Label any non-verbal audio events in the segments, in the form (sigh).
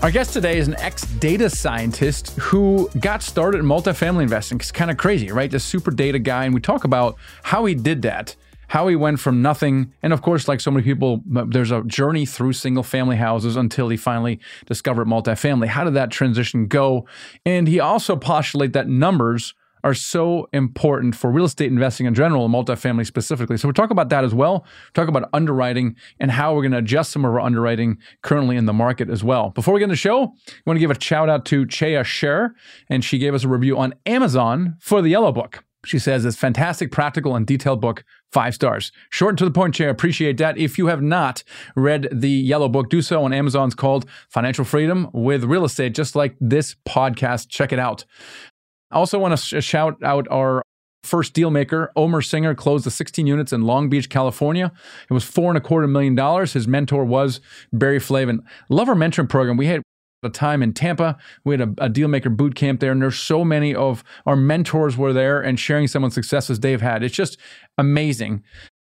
Our guest today is an ex data scientist who got started in multifamily investing. It's kind of crazy, right? The super data guy. And we talk about how he did that, how he went from nothing. And of course, like so many people, there's a journey through single family houses until he finally discovered multifamily. How did that transition go? And he also postulated that numbers are so important for real estate investing in general and multifamily specifically. So we'll talk about that as well. Talk about underwriting and how we're going to adjust some of our underwriting currently in the market as well. Before we get into the show, I want to give a shout out to Chea Sher, and she gave us a review on Amazon for the Yellow Book. She says it's fantastic, practical, and detailed book, five stars. Short and to the point, Chair. Appreciate that. If you have not read the Yellow Book, do so on Amazon's called Financial Freedom with Real Estate, just like this podcast. Check it out. I also want to sh- uh, shout out our first deal maker, Omer Singer, closed the 16 units in Long Beach, California. It was four and a quarter million dollars. His mentor was Barry Flavin. Love our mentoring program. We had a time in Tampa. We had a, a deal maker boot camp there, and there's so many of our mentors were there and sharing someone's successes they've had. It's just amazing.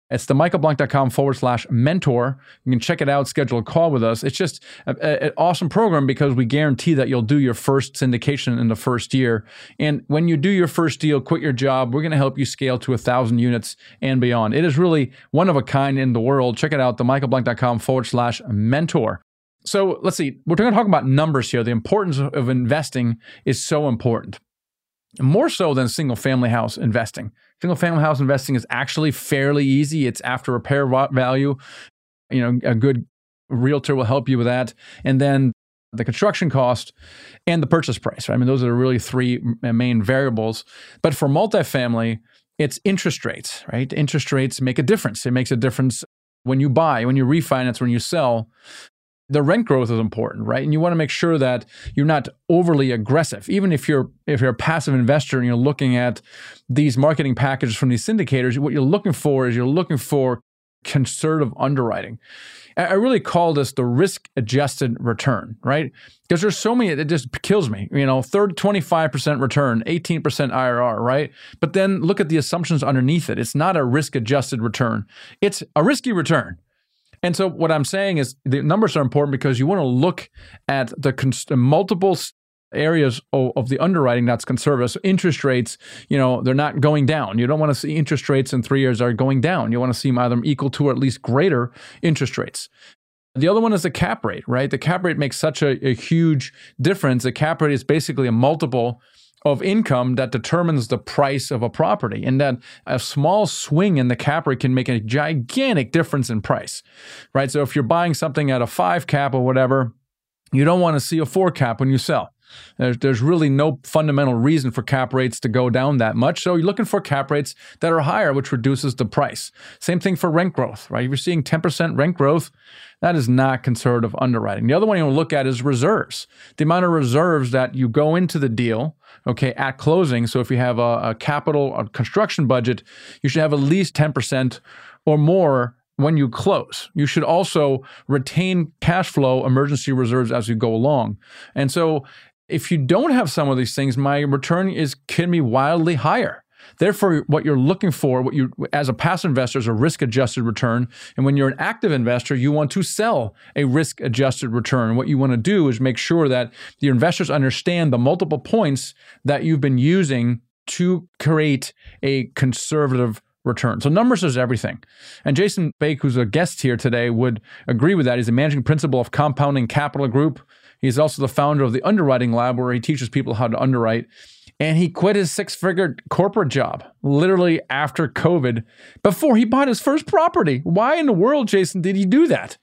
It's the michaelblank.com forward slash mentor. You can check it out, schedule a call with us. It's just an awesome program because we guarantee that you'll do your first syndication in the first year. And when you do your first deal, quit your job, we're going to help you scale to a thousand units and beyond. It is really one of a kind in the world. Check it out, the michaelblank.com forward slash mentor. So let's see, we're going to talk about numbers here. The importance of investing is so important more so than single family house investing. Single family house investing is actually fairly easy. It's after repair value. You know, a good realtor will help you with that. And then the construction cost and the purchase price. Right? I mean, those are really three uh, main variables. But for multifamily, it's interest rates, right? Interest rates make a difference. It makes a difference when you buy, when you refinance, when you sell the rent growth is important, right? And you want to make sure that you're not overly aggressive. Even if you're if you're a passive investor and you're looking at these marketing packages from these syndicators, what you're looking for is you're looking for conservative underwriting. I really call this the risk adjusted return, right? Because there's so many, it just kills me. You know, third 25% return, 18% IRR, right? But then look at the assumptions underneath it. It's not a risk adjusted return, it's a risky return. And so what I'm saying is the numbers are important because you want to look at the cons- multiple areas of, of, the underwriting that's conservative. So interest rates, you know, they're not going down. You don't want to see interest rates in three years are going down. You want to see either equal to or at least greater interest rates. The other one is the cap rate, right? The cap rate makes such a, a huge difference. The cap rate is basically a multiple of income that determines the price of a property. And that a small swing in the cap rate can make a gigantic difference in price, right? So if you're buying something at a five cap or whatever, you don't want to see a four cap when you sell. There's, there's really no fundamental reason for cap rates to go down that much. So you're looking for cap rates that are higher, which reduces the price. Same thing for rent growth, right? If you're seeing 10% rent growth, that is not conservative underwriting. The other one you want to look at is reserves. The amount of reserves that you go into the deal, okay, at closing. So if you have a, a capital, construction budget, you should have at least 10% or more when you close. You should also retain cash flow emergency reserves as you go along. And so if you don't have some of these things, my return is can be wildly higher. Therefore, what you're looking for, what you as a passive investor, is a risk-adjusted return. And when you're an active investor, you want to sell a risk-adjusted return. What you want to do is make sure that your investors understand the multiple points that you've been using to create a conservative return. So numbers is everything. And Jason Bake, who's a guest here today, would agree with that. He's a managing principal of Compounding Capital Group. He's also the founder of the Underwriting Lab, where he teaches people how to underwrite. And he quit his six figure corporate job literally after COVID before he bought his first property. Why in the world, Jason, did he do that?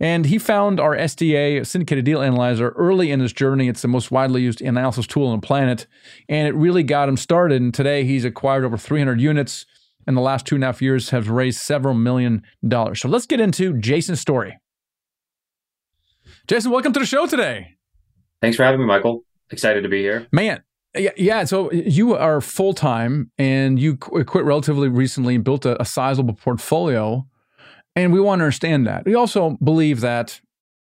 And he found our SDA, Syndicated Deal Analyzer, early in his journey. It's the most widely used analysis tool on the planet. And it really got him started. And today he's acquired over 300 units. In the last two and a half years, has raised several million dollars. So let's get into Jason's story. Jason, welcome to the show today. Thanks for having me, Michael. Excited to be here. Man, yeah, yeah. So you are full time and you uh, quit relatively recently and built a, a sizable portfolio. And we want to understand that. We also believe that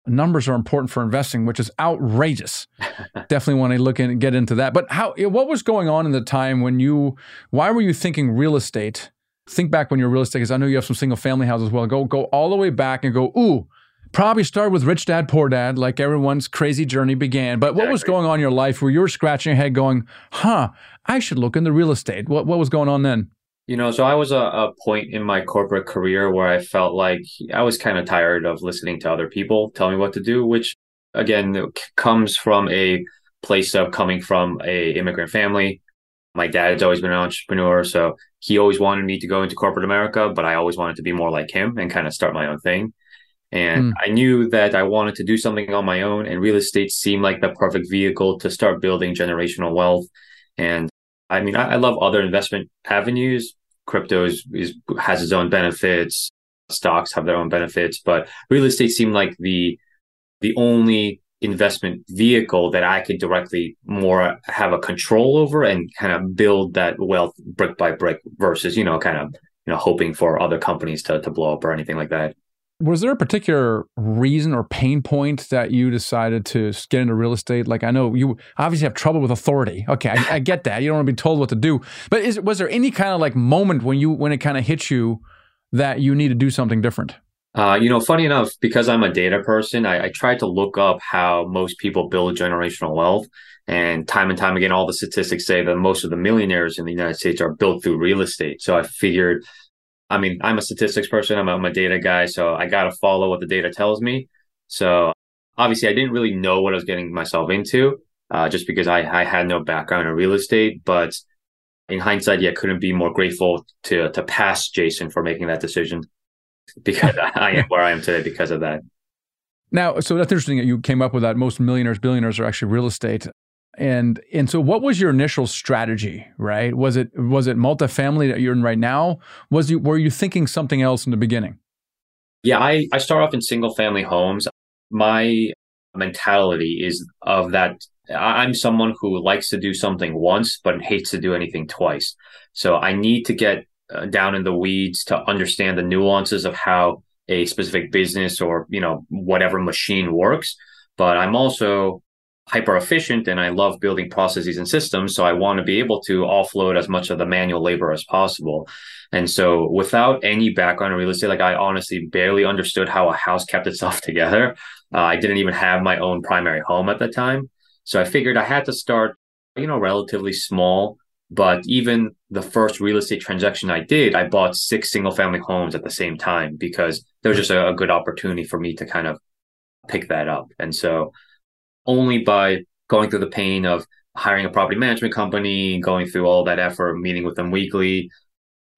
numbers are important for investing, which is outrageous. (laughs) Definitely want to look and get into that. But how? What was going on in the time when you? Why were you thinking real estate? Think back when you're real estate, because I know you have some single family houses as well. Go go all the way back and go. Ooh, probably started with Rich Dad Poor Dad, like everyone's crazy journey began. But what was going on in your life where you were scratching your head, going, "Huh, I should look into real estate." What what was going on then? You know, so I was a, a point in my corporate career where I felt like I was kind of tired of listening to other people tell me what to do, which again comes from a place of coming from a immigrant family. My dad has always been an entrepreneur, so he always wanted me to go into corporate America, but I always wanted to be more like him and kind of start my own thing. And mm. I knew that I wanted to do something on my own, and real estate seemed like the perfect vehicle to start building generational wealth. And I mean, I, I love other investment avenues, crypto is, is has its own benefits stocks have their own benefits but real estate seemed like the the only investment vehicle that i could directly more have a control over and kind of build that wealth brick by brick versus you know kind of you know hoping for other companies to, to blow up or anything like that was there a particular reason or pain point that you decided to get into real estate? Like, I know you obviously have trouble with authority. Okay, I, I get that. You don't want to be told what to do. But is, was there any kind of like moment when you when it kind of hit you that you need to do something different? Uh, you know, funny enough, because I'm a data person, I, I tried to look up how most people build generational wealth. And time and time again, all the statistics say that most of the millionaires in the United States are built through real estate. So I figured I mean, I'm a statistics person. I'm a, I'm a data guy, so I got to follow what the data tells me. So obviously, I didn't really know what I was getting myself into, uh, just because I, I had no background in real estate. But in hindsight, yeah, couldn't be more grateful to to pass Jason for making that decision (laughs) because (laughs) I am where I am today because of that. Now, so that's interesting that you came up with that. Most millionaires, billionaires are actually real estate and and so what was your initial strategy right? Was it was it multifamily that you're in right now? Was you were you thinking something else in the beginning? Yeah i i start off in single family homes. My mentality is of that i'm someone who likes to do something once but hates to do anything twice. So i need to get uh, down in the weeds to understand the nuances of how a specific business or you know whatever machine works. But i'm also hyper efficient and I love building processes and systems. So I want to be able to offload as much of the manual labor as possible. And so without any background in real estate, like I honestly barely understood how a house kept itself (laughs) together. Uh, I didn't even have my own primary home at the time. So I figured I had to start, you know, relatively small. But even the first real estate transaction I did, I bought six single family homes at the same time because there was just a, a good opportunity for me to kind of pick that up. And so only by going through the pain of hiring a property management company, going through all that effort, meeting with them weekly,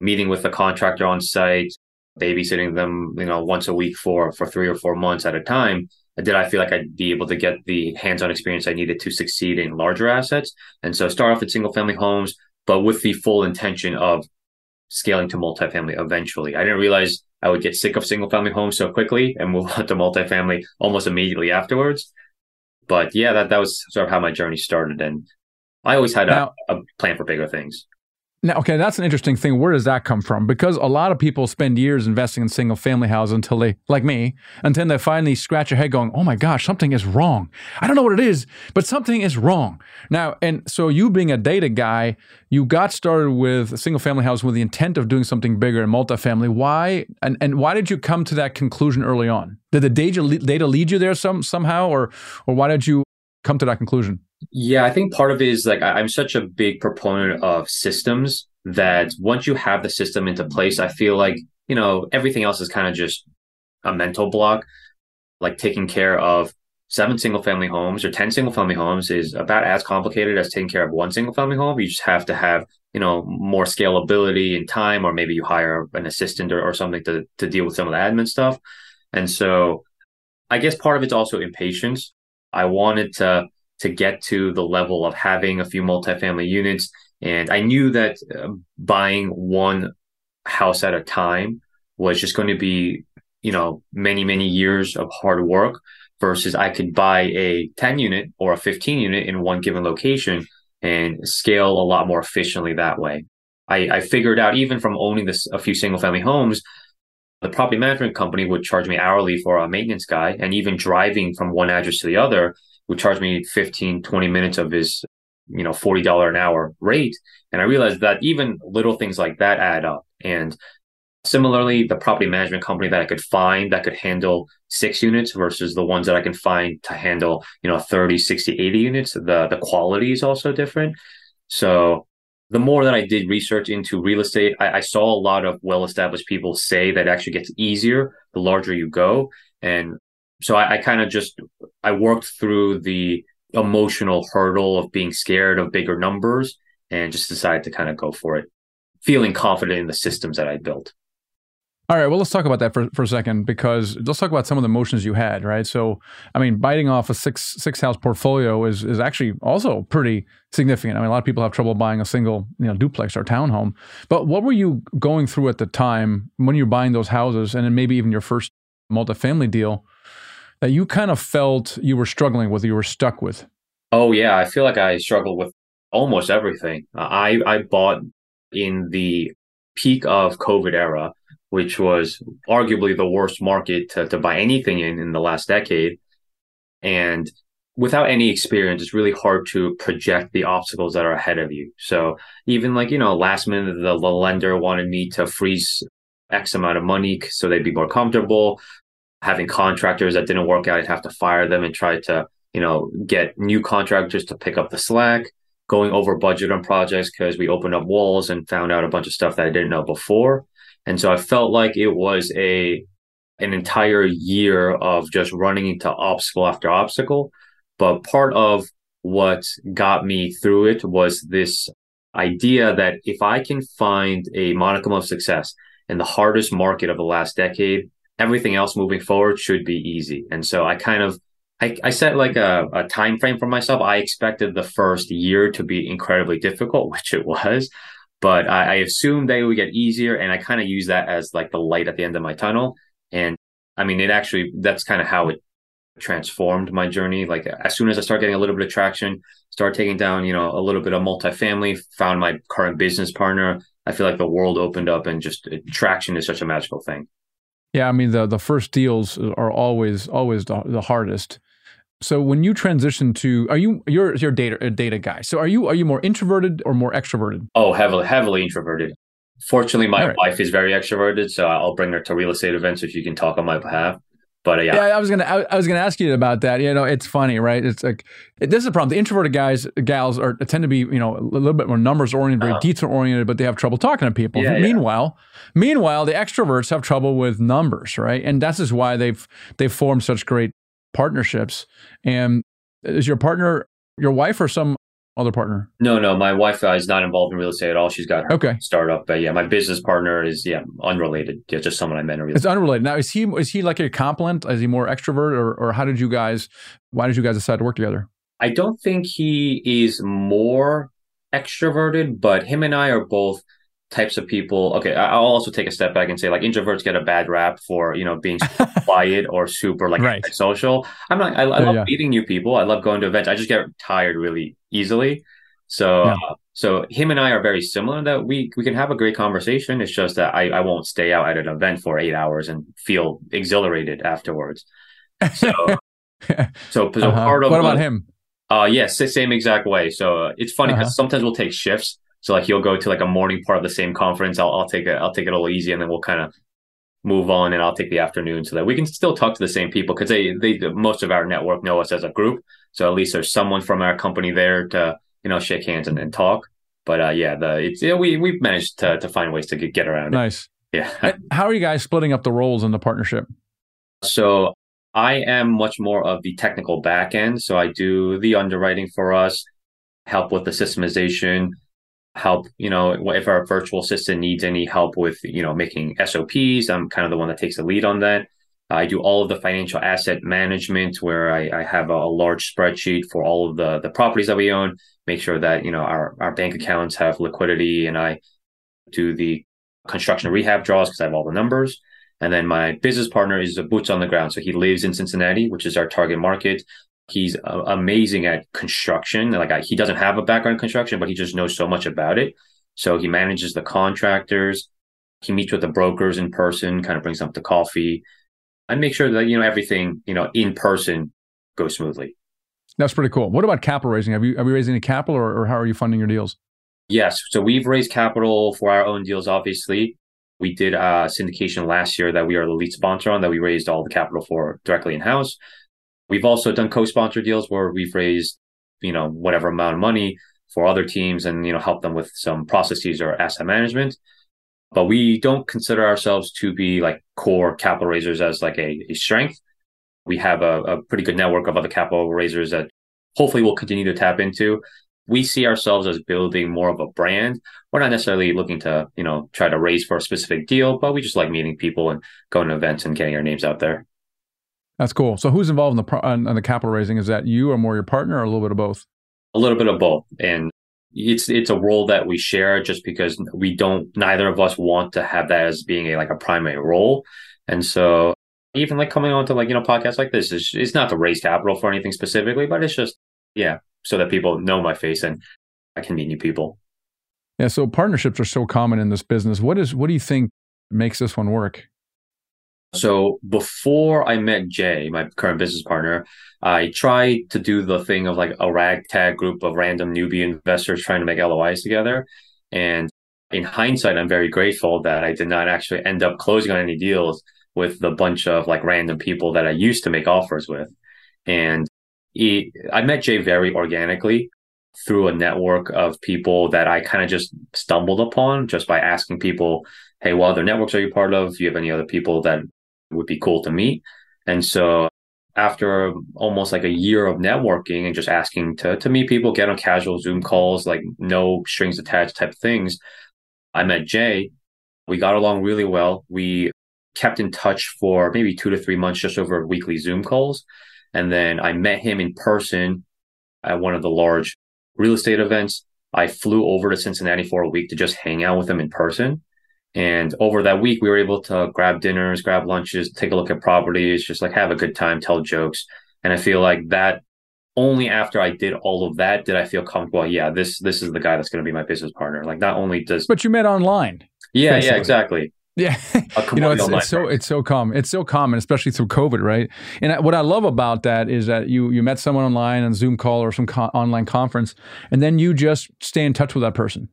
meeting with the contractor on site, babysitting them, you know, once a week for for three or four months at a time. Did I feel like I'd be able to get the hands-on experience I needed to succeed in larger assets? And so start off at single-family homes, but with the full intention of scaling to multifamily eventually. I didn't realize I would get sick of single-family homes so quickly and move on to multifamily almost immediately afterwards but yeah, that that was sort of how my journey started, and I always had now, a, a plan for bigger things. Now, okay, that's an interesting thing. Where does that come from? Because a lot of people spend years investing in single family houses until they, like me, until they finally scratch their head going, oh my gosh, something is wrong. I don't know what it is, but something is wrong. Now, and so you being a data guy, you got started with single family house with the intent of doing something bigger in multifamily. Why, and, and why did you come to that conclusion early on? Did the data, data lead you there some, somehow, or, or why did you come to that conclusion? Yeah, I think part of it is like I'm such a big proponent of systems that once you have the system into place, I feel like, you know, everything else is kind of just a mental block. Like taking care of seven single family homes or 10 single family homes is about as complicated as taking care of one single family home. You just have to have, you know, more scalability in time, or maybe you hire an assistant or, or something to, to deal with some of the admin stuff. And so I guess part of it's also impatience. I wanted to to get to the level of having a few multifamily units. And I knew that uh, buying one house at a time was just going to be, you know, many, many years of hard work versus I could buy a 10 unit or a 15 unit in one given location and scale a lot more efficiently that way. I, I figured out even from owning this a few single family homes, the property management company would charge me hourly for a maintenance guy and even driving from one address to the other would charge me 15 20 minutes of his you know $40 an hour rate. And i realized that even little things like that add up. And similarly the property management company that i could find that could handle six units versus the ones that i can find to handle you know 30 60 80 units the the quality is also different. So the more that I did research into real estate, I, I saw a lot of well established people say that actually gets easier the larger you go. And so I, I kind of just I worked through the emotional hurdle of being scared of bigger numbers and just decided to kind of go for it, feeling confident in the systems that I built. All right, well, let's talk about that for, for a second because let's talk about some of the motions you had, right? So, I mean, biting off a six six house portfolio is is actually also pretty significant. I mean, a lot of people have trouble buying a single, you know, duplex or townhome. But what were you going through at the time when you're buying those houses, and then maybe even your first multifamily deal that you kind of felt you were struggling with, you were stuck with? Oh yeah, I feel like I struggled with almost everything. I I bought in the peak of COVID era which was arguably the worst market to, to buy anything in in the last decade. And without any experience, it's really hard to project the obstacles that are ahead of you. So even like, you know, last minute, the, the lender wanted me to freeze X amount of money so they'd be more comfortable. Having contractors that didn't work out, I'd have to fire them and try to, you know, get new contractors to pick up the slack. Going over budget on projects because we opened up walls and found out a bunch of stuff that I didn't know before. And so I felt like it was a an entire year of just running into obstacle after obstacle. But part of what got me through it was this idea that if I can find a modicum of success in the hardest market of the last decade, everything else moving forward should be easy. And so I kind of I, I set like a, a time frame for myself. I expected the first year to be incredibly difficult, (laughs) which it was but I, I assumed they would get easier. And I kind of use that as like the light at the end of my tunnel. And I mean, it actually, that's kind of how it transformed my journey. Like as soon as I start getting a little bit of traction, start taking down, you know, a little bit of multifamily, found my current business partner. I feel like the world opened up and just traction is such a magical thing. Yeah, I mean the the first deals are always always the, the hardest. So when you transition to, are you you're you're a data a data guy? So are you are you more introverted or more extroverted? Oh, heavily heavily introverted. Fortunately, my right. wife is very extroverted, so I'll bring her to real estate events if you can talk on my behalf. But uh, yeah. yeah, I was gonna I, I, was gonna ask you about that. You know, it's funny, right? It's like this is the problem. The introverted guys, gals are tend to be you know a little bit more numbers oriented, very uh-huh. detail oriented, but they have trouble talking to people. Yeah, meanwhile, yeah. meanwhile, the extroverts have trouble with numbers, right? And that's just why they've they've formed such great partnerships. And is your partner your wife or some other partner? No, no, my wife uh, is not involved in real estate at all. She's got her okay. startup, but yeah, my business partner is yeah unrelated. Yeah, just someone I met in real. It's unrelated. Now, is he is he like a complement? Is he more extrovert, or or how did you guys? Why did you guys decide to work together? I don't think he is more extroverted, but him and I are both types of people okay i'll also take a step back and say like introverts get a bad rap for you know being (laughs) quiet or super like right. social i'm not i, I love yeah. meeting new people i love going to events i just get tired really easily so yeah. uh, so him and i are very similar that we we can have a great conversation it's just that i i won't stay out at an event for eight hours and feel exhilarated afterwards so (laughs) so, so uh-huh. part of what about him uh yes same exact way so uh, it's funny because uh-huh. sometimes we'll take shifts so like you'll go to like a morning part of the same conference. I'll I'll take it I'll take it a little easy, and then we'll kind of move on, and I'll take the afternoon so that we can still talk to the same people because they they most of our network know us as a group. So at least there's someone from our company there to you know shake hands and, and talk. But uh, yeah, the it's yeah, we we've managed to to find ways to get, get around. Nice. It. Yeah. (laughs) How are you guys splitting up the roles in the partnership? So I am much more of the technical back end. So I do the underwriting for us, help with the systemization, help you know if our virtual assistant needs any help with you know making sops i'm kind of the one that takes the lead on that i do all of the financial asset management where i, I have a, large spreadsheet for all of the the properties that we own make sure that you know our, our bank accounts have liquidity and i do the construction rehab draws because i have all the numbers And then my business partner is a boots on the ground. So he lives in Cincinnati, which is our target market. He's uh, amazing at construction. Like I, he doesn't have a background in construction, but he just knows so much about it. So he manages the contractors. He meets with the brokers in person, kind of brings up the coffee, and make sure that you know everything you know in person goes smoothly. That's pretty cool. What about capital raising? Have you have you raised any capital, or, or how are you funding your deals? Yes, so we've raised capital for our own deals. Obviously, we did a syndication last year that we are the lead sponsor on that we raised all the capital for directly in house. We've also done co-sponsor deals where we've raised, you know, whatever amount of money for other teams and, you know, help them with some processes or asset management. But we don't consider ourselves to be like core capital raisers as like a, a strength. We have a, a pretty good network of other capital raisers that hopefully we'll continue to tap into. We see ourselves as building more of a brand. We're not necessarily looking to, you know, try to raise for a specific deal, but we just like meeting people and going to events and getting our names out there. That's cool. So who's involved in the in the capital raising? Is that you or more your partner or a little bit of both? A little bit of both. And it's it's a role that we share just because we don't neither of us want to have that as being a like a primary role. And so even like coming on to like, you know, podcasts like this is it's not to raise capital for anything specifically, but it's just yeah, so that people know my face and I can meet new people. Yeah, so partnerships are so common in this business. What is what do you think makes this one work? So before I met Jay, my current business partner, I tried to do the thing of like a ragtag group of random newbie investors trying to make LOIs together. And in hindsight, I'm very grateful that I did not actually end up closing on any deals with the bunch of like random people that I used to make offers with. And he, I met Jay very organically through a network of people that I kind of just stumbled upon just by asking people, Hey, what other networks are you part of? Do you have any other people that would be cool to meet. And so after almost like a year of networking and just asking to, to meet people, get on casual Zoom calls, like no strings attached type things, I met Jay. We got along really well. We kept in touch for maybe two to three months, just over weekly Zoom calls. And then I met him in person at one of the large real estate events. I flew over to Cincinnati for a week to just hang out with him in person. And over that week, we were able to grab dinners, grab lunches, take a look at properties, just like have a good time, tell jokes. And I feel like that only after I did all of that did I feel comfortable. Yeah, this this is the guy that's going to be my business partner. Like not only does, but you met online. Yeah, basically. yeah, exactly. Yeah, (laughs) you know, it's, it's so it's so common. It's so common, especially through COVID, right? And what I love about that is that you you met someone online on Zoom call or some co- online conference, and then you just stay in touch with that person.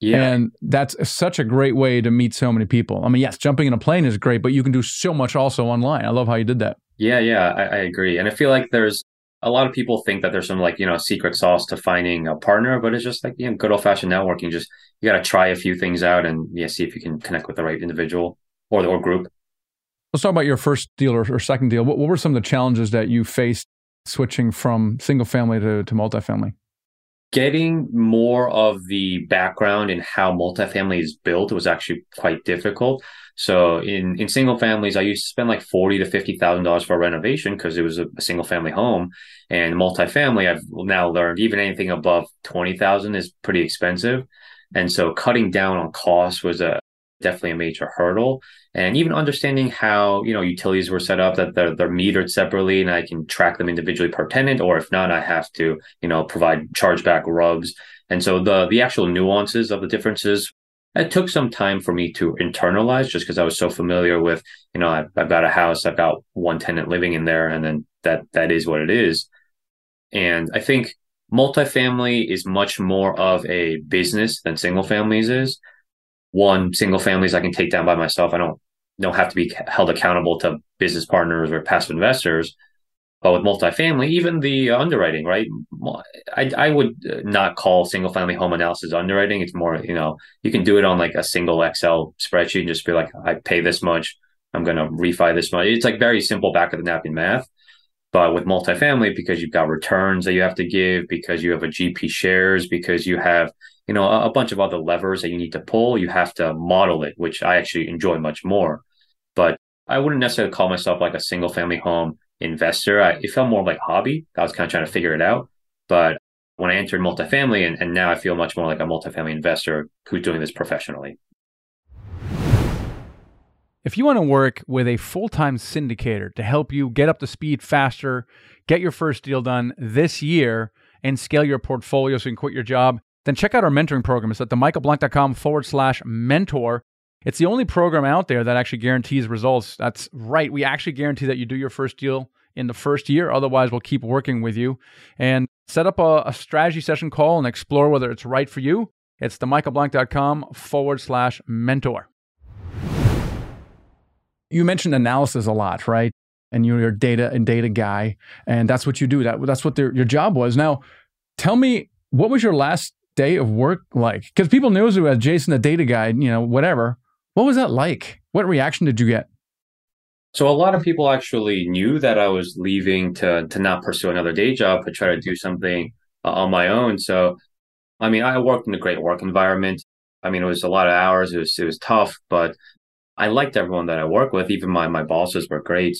Yeah. And that's such a great way to meet so many people. I mean, yes, jumping in a plane is great, but you can do so much also online. I love how you did that. Yeah, yeah, I, I agree. And I feel like there's a lot of people think that there's some like, you know, secret sauce to finding a partner, but it's just like, you know, good old fashioned networking. Just, you got to try a few things out and yeah, see if you can connect with the right individual or, or group. Let's talk about your first deal or, or second deal. What, what were some of the challenges that you faced switching from single family to, to multifamily? Getting more of the background in how multifamily is built was actually quite difficult. So in, in single families, I used to spend like forty to fifty thousand dollars for a renovation because it was a, a, single family home. And multifamily, I've now learned even anything above twenty thousand is pretty expensive. And so cutting down on costs was a definitely a major hurdle. And even understanding how, you know, utilities were set up that they're, they're metered separately and I can track them individually per tenant, or if not, I have to, you know, provide chargeback RUBS. And so the, the actual nuances of the differences, it took some time for me to internalize just because I was so familiar with, you know, I've, I've got a house, I've got one tenant living in there, and then that, that is what it is. And I think multifamily is much more of a business than single families is one single families I can take down by myself. I don't don't have to be held accountable to business partners or passive investors. But with multifamily, even the underwriting, right? I, I would not call single family home analysis underwriting. It's more, you know, you can do it on like a single Excel spreadsheet and just be like, I pay this much. I'm going to refi this much. It's like very simple back of the napkin math. But with multifamily, because you've got returns that you have to give, because you have a GP shares, because you have, you know, a, a bunch of other levers that you need to pull, you have to model it, which I actually enjoy much more. But I wouldn't necessarily call myself like a single family home investor. I, it felt more like hobby. I was kind of trying to figure it out. But when I entered multifamily, and, and now I feel much more like a multifamily investor who's doing this professionally. If you want to work with a full time syndicator to help you get up to speed faster, get your first deal done this year, and scale your portfolio so you can quit your job, then check out our mentoring program. It's at themichaelblank.com forward slash mentor. It's the only program out there that actually guarantees results. That's right. We actually guarantee that you do your first deal in the first year. Otherwise, we'll keep working with you and set up a, a strategy session call and explore whether it's right for you. It's themichaelblank.com forward slash mentor. You mentioned analysis a lot, right? And you're a data and data guy, and that's what you do. That that's what their, your job was. Now, tell me, what was your last day of work like? Because people knew you as Jason, the data guy, you know, whatever. What was that like? What reaction did you get? So a lot of people actually knew that I was leaving to to not pursue another day job, but try to do something uh, on my own. So, I mean, I worked in a great work environment. I mean, it was a lot of hours. It was it was tough, but I liked everyone that I worked with. Even my my bosses were great.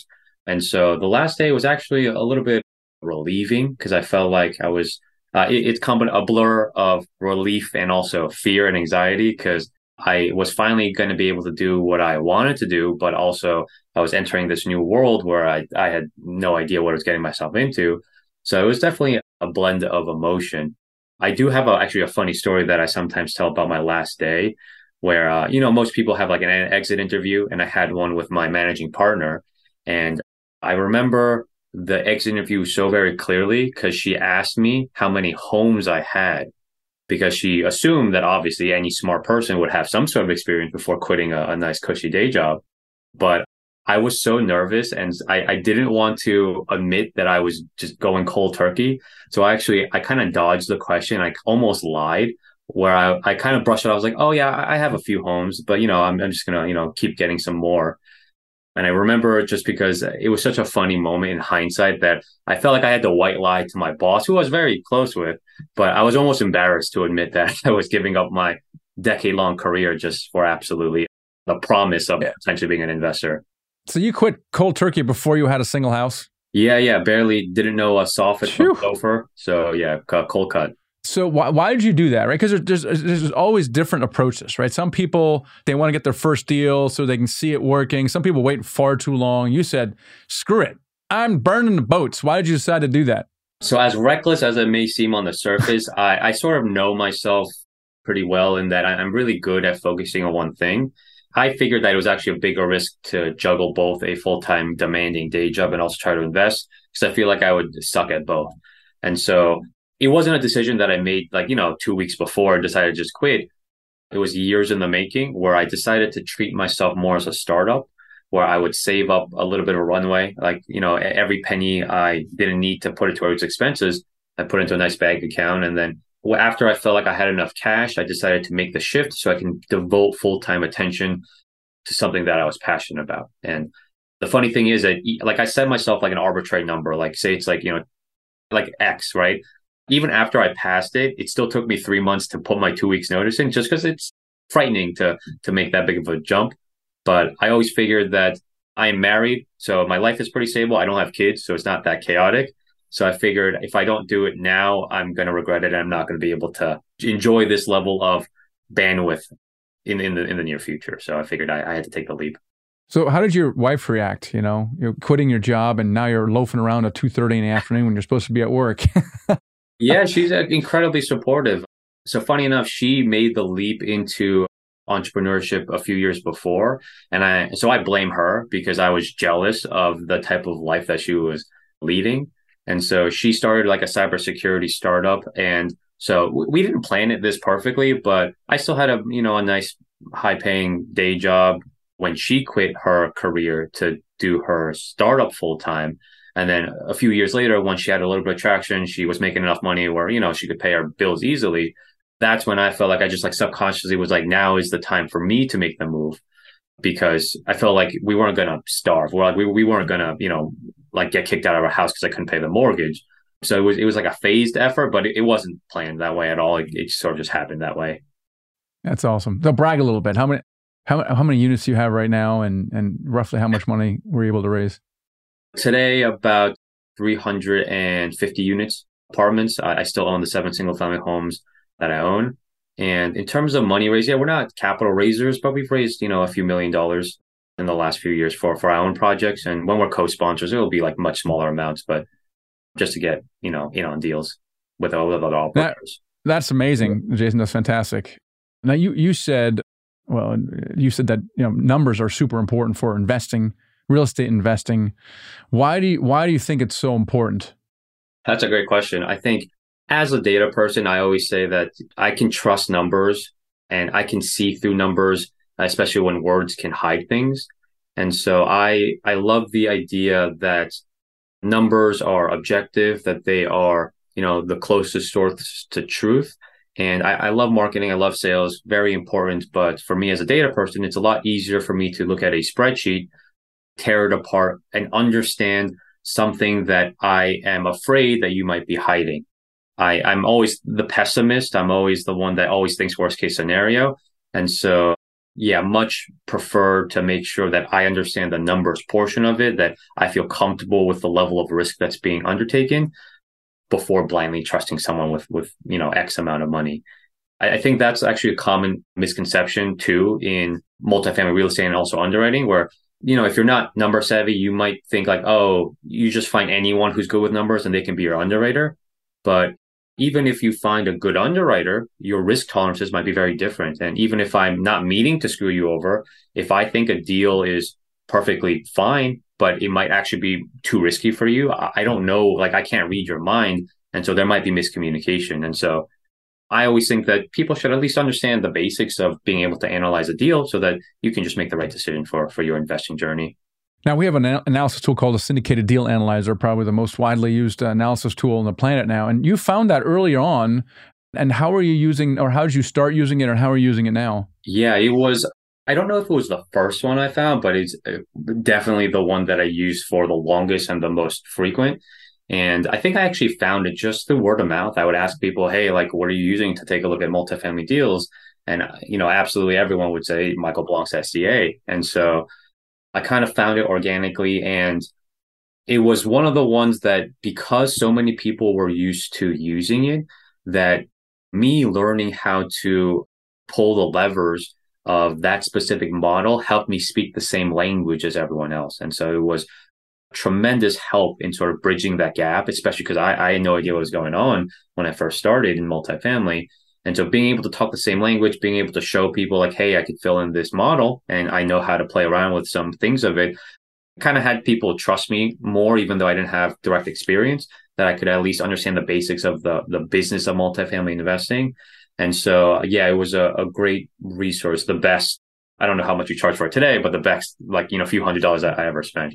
And so the last day was actually a little bit relieving because I felt like I was. Uh, it, it's combined a blur of relief and also fear and anxiety because I was finally going to be able to do what I wanted to do, but also I was entering this new world where I, I had no idea what I was getting myself into. So it was definitely a blend of emotion. I do have a, actually a funny story that I sometimes tell about my last day where uh, you know most people have like an exit interview and i had one with my managing partner and i remember the exit interview so very clearly because she asked me how many homes i had because she assumed that obviously any smart person would have some sort of experience before quitting a, a nice cushy day job but i was so nervous and I, I didn't want to admit that i was just going cold turkey so i actually i kind of dodged the question i almost lied where I, I kind of brushed it. I was like, oh yeah, I have a few homes, but you know, I'm, I'm just gonna, you know, keep getting some more. And I remember just because it was such a funny moment in hindsight that I felt like I had to white lie to my boss, who I was very close with, but I was almost embarrassed to admit that (laughs) I was giving up my decade long career just for absolutely the promise of yeah. potentially being an investor. So you quit cold turkey before you had a single house? Yeah, yeah, barely didn't know a soffit from gopher. So yeah, cold cut. So why, why did you do that, right? Because there's, there's always different approaches, right? Some people they want to get their first deal so they can see it working. Some people wait far too long. You said, "Screw it, I'm burning the boats." Why did you decide to do that? So as reckless as it may seem on the surface, (laughs) I, I sort of know myself pretty well in that I'm really good at focusing on one thing. I figured that it was actually a bigger risk to juggle both a full time demanding day job and also try to invest because I feel like I would suck at both. And so it wasn't a decision that I made like, you know, two weeks before I decided to just quit. It was years in the making where I decided to treat myself more as a startup where I would save up a little bit of runway. Like, you know, every penny I didn't need to put it towards expenses, I put into a nice bank account. And then after I felt like I had enough cash, I decided to make the shift so I can devote full time attention to something that I was passionate about. And the funny thing is that, like, I set myself like an arbitrary number, like, say it's like, you know, like X, right? Even after I passed it, it still took me three months to put my two weeks notice in just because it's frightening to to make that big of a jump. But I always figured that I am married, so my life is pretty stable. I don't have kids, so it's not that chaotic. So I figured if I don't do it now, I'm going to regret it. and I'm not going to be able to enjoy this level of bandwidth in in the in the near future. So I figured I, I had to take the leap. So how did your wife react? You know, you're quitting your job and now you're loafing around at two thirty in the afternoon when you're supposed to be at work. (laughs) yeah, she's uh, incredibly supportive. So funny enough, she made the leap into entrepreneurship a few years before. And I, so I blame her because I was jealous of the type of life that she was leading. And so she started like a cybersecurity startup. And so we didn't plan it this perfectly, but I still had a, you know, a nice high paying day job when she quit her career to do her startup full time. And then a few years later, once she had a little bit of traction, she was making enough money where, you know, she could pay her bills easily. That's when I felt like I just like subconsciously was like, now is the time for me to make the move because I felt like we weren't going to starve. We're like, we, we weren't going to, you know, like get kicked out of our house because I couldn't pay the mortgage. So it was, it was like a phased effort, but it, wasn't planned that way at all. It, it sort of just happened that way. That's awesome. So brag a little bit. How many, how, how many units do you have right now and, and roughly how much money were you able to raise? Today, about 350 units, apartments. I, I still own the seven single family homes that I own. And in terms of money raised, yeah, we're not capital raisers, but we've raised, you know, a few million dollars in the last few years for for our own projects. And when we're co-sponsors, it will be like much smaller amounts, but just to get you know in on deals with, with other operators. That, that's amazing, Jason. That's fantastic. Now you you said well you said that you know numbers are super important for investing real estate investing why do you why do you think it's so important that's a great question i think as a data person i always say that i can trust numbers and i can see through numbers especially when words can hide things and so i i love the idea that numbers are objective that they are you know the closest source to truth and I, I, love marketing. I love sales, very important. But for me as a data person, it's a lot easier for me to look at a spreadsheet, tear it apart, and understand something that I am afraid that you might be hiding. I, I'm always the pessimist. I'm always the one that always thinks worst case scenario. And so, yeah, much prefer to make sure that I understand the numbers portion of it, that I feel comfortable with the level of risk that's being undertaken before blindly trusting someone with with you know X amount of money. I, I think that's actually a common misconception too in multifamily real estate and also underwriting, where you know if you're not number savvy, you might think like, oh, you just find anyone who's good with numbers and they can be your underwriter. But even if you find a good underwriter, your risk tolerances might be very different. And even if I'm not meaning to screw you over, if I think a deal is perfectly fine, but it might actually be too risky for you. I don't know, like I can't read your mind. And so there might be miscommunication. And so I always think that people should at least understand the basics of being able to analyze a deal so that you can just make the right decision for, for your investing journey. Now, we have an analysis tool called a syndicated deal analyzer, probably the most widely used analysis tool on the planet now. And you found that earlier on. And how are you using, or how did you start using it, or how are you using it now? Yeah, it was I don't know if it was the first one I found, but it's uh, definitely the one that I used for the longest and the most frequent. And I think I actually found it just through word of mouth. I would ask people, "Hey, like, what are you using to take a look at multifamily deals?" And uh, you know, absolutely everyone would say Michael Blank's SDA. And so I kind of found it organically, and it was one of the ones that because so many people were used to using it, that me learning how to pull the levers of that specific model helped me speak the same language as everyone else. And so it was tremendous help in sort of bridging that gap, especially because I, I had no idea what was going on when I first started in multifamily. And so being able to talk the same language, being able to show people like, hey, I could fill in this model and I know how to play around with some things of it, kind of had people trust me more, even though I didn't have direct experience, that I could at least understand the basics of the the business of multifamily investing. And so, yeah, it was a, a great resource. The best, I don't know how much you charge for it today, but the best, like, you know, a few hundred dollars I, I ever spent.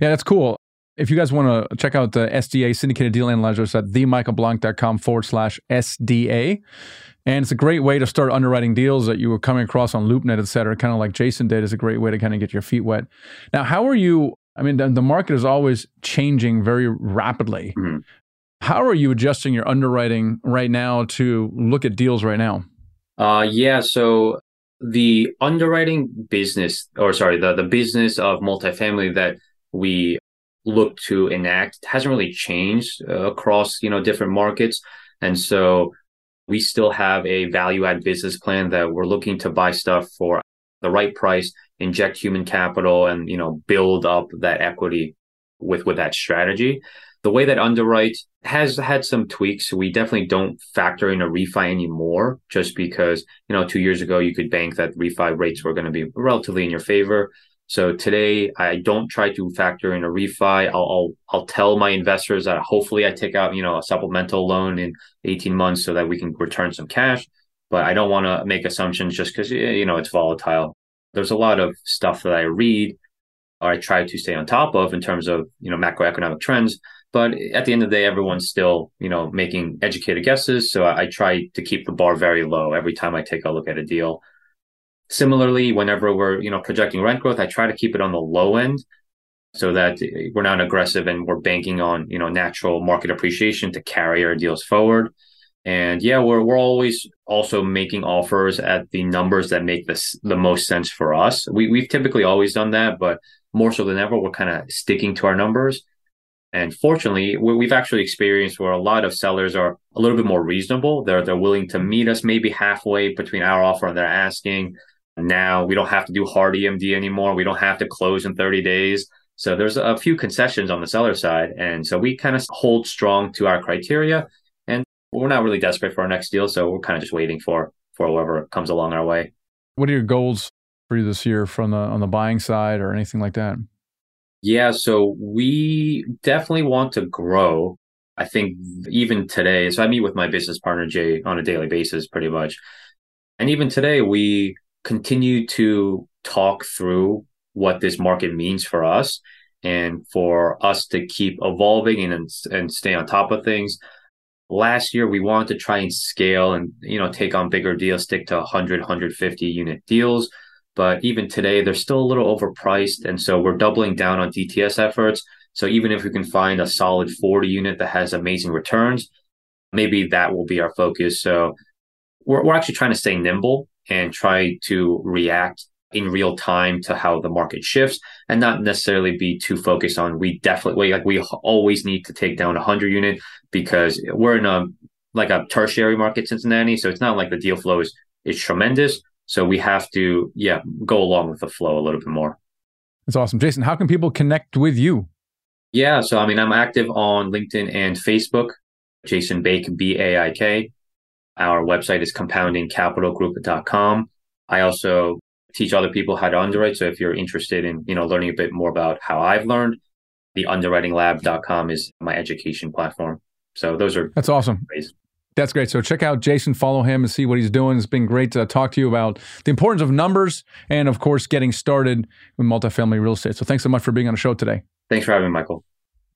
Yeah, that's cool. If you guys want to check out the SDA syndicated deal analyzer, it's at themichaelblank.com forward slash SDA. And it's a great way to start underwriting deals that you were coming across on LoopNet, et cetera, kind of like Jason did. is a great way to kind of get your feet wet. Now, how are you? I mean, the, the market is always changing very rapidly. Mm-hmm. How are you adjusting your underwriting right now to look at deals right now? Uh, yeah. So the underwriting business, or sorry, the, the business of multifamily that we look to enact hasn't really changed uh, across, you know, different markets. And so we still have a value add business plan that we're looking to buy stuff for the right price, inject human capital and, you know, build up that equity with, with that strategy the way that underwrite has had some tweaks. We definitely don't factor in a refi anymore just because, you know, two years ago you could bank that refi rates were going to be relatively in your favor. So today I don't try to factor in a refi. I'll, I'll, I'll tell my investors that hopefully I take out, you know, a supplemental loan in 18 months so that we can return some cash. But I don't want to make assumptions just because, you know, it's volatile. There's a lot of stuff that I read or I try to stay on top of in terms of, you know, macroeconomic trends but at the end of the day, everyone's still, you know, making educated guesses. So I, I try to keep the bar very low every time I take a look at a deal. Similarly, whenever we're, you know, projecting rent growth, I try to keep it on the low end so that we're not aggressive and we're banking on, you know, natural market appreciation to carry our deals forward. And yeah, we're we're always also making offers at the numbers that make this the most sense for us. We we've typically always done that, but more so than ever, we're kind of sticking to our numbers. And fortunately, we've actually experienced where a lot of sellers are a little bit more reasonable. They're they're willing to meet us maybe halfway between our offer and their asking. Now we don't have to do hard EMD anymore. We don't have to close in 30 days. So there's a few concessions on the seller side. And so we kind of hold strong to our criteria and we're not really desperate for our next deal. So we're kind of just waiting for, for whoever comes along our way. What are your goals for you this year from the, on the buying side or anything like that? Yeah. So we definitely want to grow. I think even today, so I meet with my business partner, Jay, on a daily basis, pretty much. And even today, we continue to talk through what this market means for us and for us to keep evolving and and stay on top of things. Last year we wanted to try and scale and you know take on bigger deals, stick to 100 150 unit deals, but even today they're still a little overpriced and so we're doubling down on DTS efforts. So even if we can find a solid 40 unit that has amazing returns, maybe that will be our focus. So we're, we're actually trying to stay nimble and try to react in real time to how the market shifts and not necessarily be too focused on we definitely like we always need to take down a 100 unit because we're in a like a tertiary market cincinnati so it's not like the deal flow is is tremendous. So we have to yeah go along with the flow a little bit more. That's awesome. Jason how can people connect with you? Yeah so i mean i'm active on linkedin and facebook. Jason Baik b-a-i-k our website is compoundingcapitalgroup.com i also teach other people how to underwrite. So if you're interested in, you know, learning a bit more about how I've learned, the underwritinglab.com is my education platform. So those are That's awesome. Ways. That's great. So check out Jason, follow him and see what he's doing. It's been great to talk to you about the importance of numbers and of course getting started with multifamily real estate. So thanks so much for being on the show today. Thanks for having me, Michael.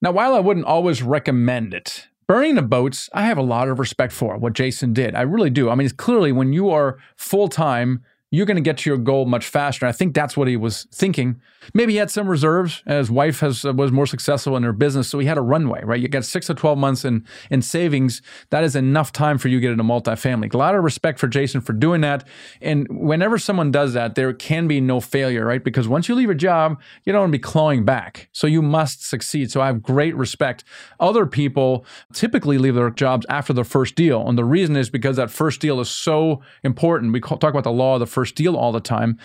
Now, while I wouldn't always recommend it, Burning the boats, I have a lot of respect for what Jason did. I really do. I mean, it's clearly when you are full time you're going to get to your goal much faster. I think that's what he was thinking. Maybe he had some reserves. His wife has uh, was more successful in her business, so he had a runway, right? You got six to twelve months in in savings. That is enough time for you to get into multifamily. A lot of respect for Jason for doing that. And whenever someone does that, there can be no failure, right? Because once you leave a job, you don't want to be clawing back. So you must succeed. So I have great respect. Other people typically leave their jobs after the first deal, and the reason is because that first deal is so important. We talk about the law of the first deal all the time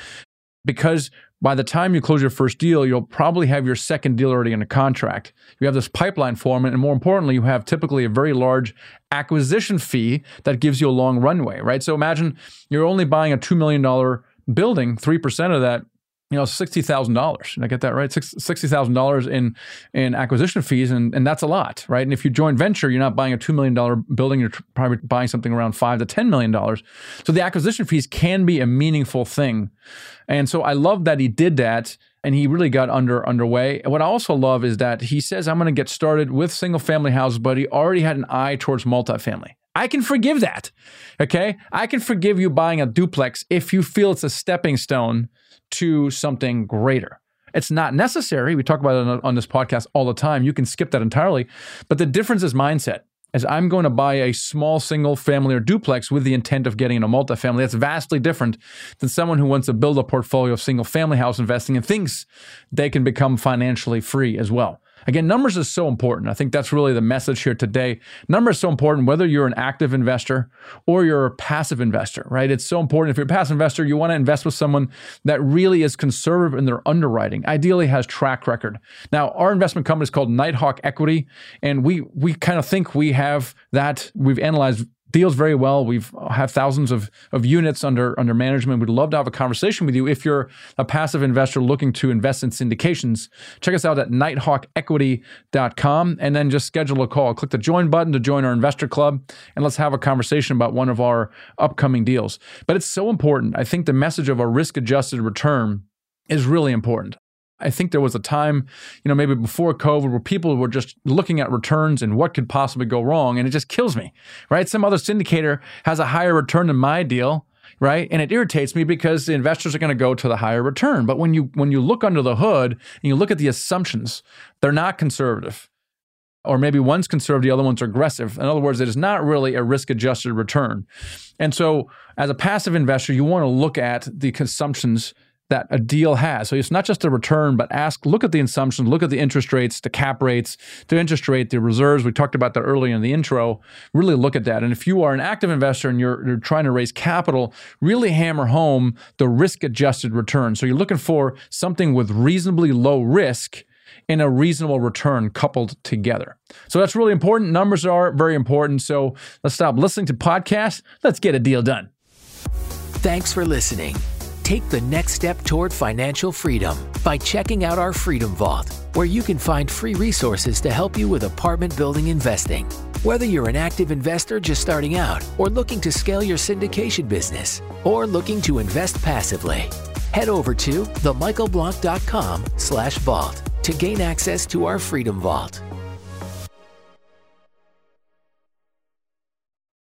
because by the time you close your first deal, you'll probably have your second deal already in a contract. You have this pipeline forming, and more importantly, you have typically a very large acquisition fee that gives you a long runway, right? So imagine you're only buying a $2 million building, 3% of that you know, sixty thousand dollars. Did I get that right? Sixty thousand dollars in in acquisition fees, and and that's a lot, right? And if you join venture, you're not buying a two million dollar building. You're probably buying something around five to ten million dollars. So the acquisition fees can be a meaningful thing, and so I love that he did that, and he really got under underway. what I also love is that he says, "I'm going to get started with single family houses," but he already had an eye towards multifamily. I can forgive that. Okay. I can forgive you buying a duplex if you feel it's a stepping stone to something greater. It's not necessary. We talk about it on, this podcast all the time. You can skip that entirely. But the difference is mindset as I'm going to buy a small single family or duplex with the intent of getting in a multifamily. That's vastly different than someone who wants to build a portfolio of single family house investing and thinks they can become financially free as well. Again, numbers is so important. I think that's really the message here today. Numbers is so important whether you're an active investor or you're a passive investor, right? It's so important. If you're a passive investor, you want to invest with someone that really is conservative in their underwriting, ideally has track record. Now, our investment company is called Nighthawk Equity, and we we kind of think we have that. We've analyzed deals very well. We've uh, have thousands of, of units under under management. We'd love to have a conversation with you. If you're a passive investor looking to invest in syndications, check us out at nighthawkequity.com and then just schedule a call. Click the join button to join our investor club and let's have a conversation about one of our upcoming deals. But it's so important. I think the message of a risk adjusted return is really important. I think there was a time, you know, maybe before COVID where people were just looking at returns and what could possibly go wrong. And it just kills me, right? Some other syndicator has a higher return than my deal, right? And it irritates me because the investors are going to go to the higher return. But when you when you look under the hood and you look at the assumptions, they're not conservative. Or maybe one's conservative, the other one's aggressive. In other words, it is not really a risk adjusted return. And so, as a passive investor, you want to look at the assumptions that a deal has. So it's not just a return, but ask, look at the assumptions, look at the interest rates, the cap rates, the interest rate, the reserves. We talked about that earlier in the intro. Really look at that. And if you are an active investor and you're, you're trying to raise capital, really hammer home the risk adjusted return. So you're looking for something with reasonably low risk and a reasonable return coupled together. So that's really important. Numbers are very important. So let's stop listening to podcasts. Let's get a deal done. Thanks for listening. Take the next step toward financial freedom by checking out our Freedom Vault, where you can find free resources to help you with apartment building investing. Whether you're an active investor just starting out, or looking to scale your syndication business, or looking to invest passively, head over to themichaelblank.com slash vault to gain access to our Freedom Vault.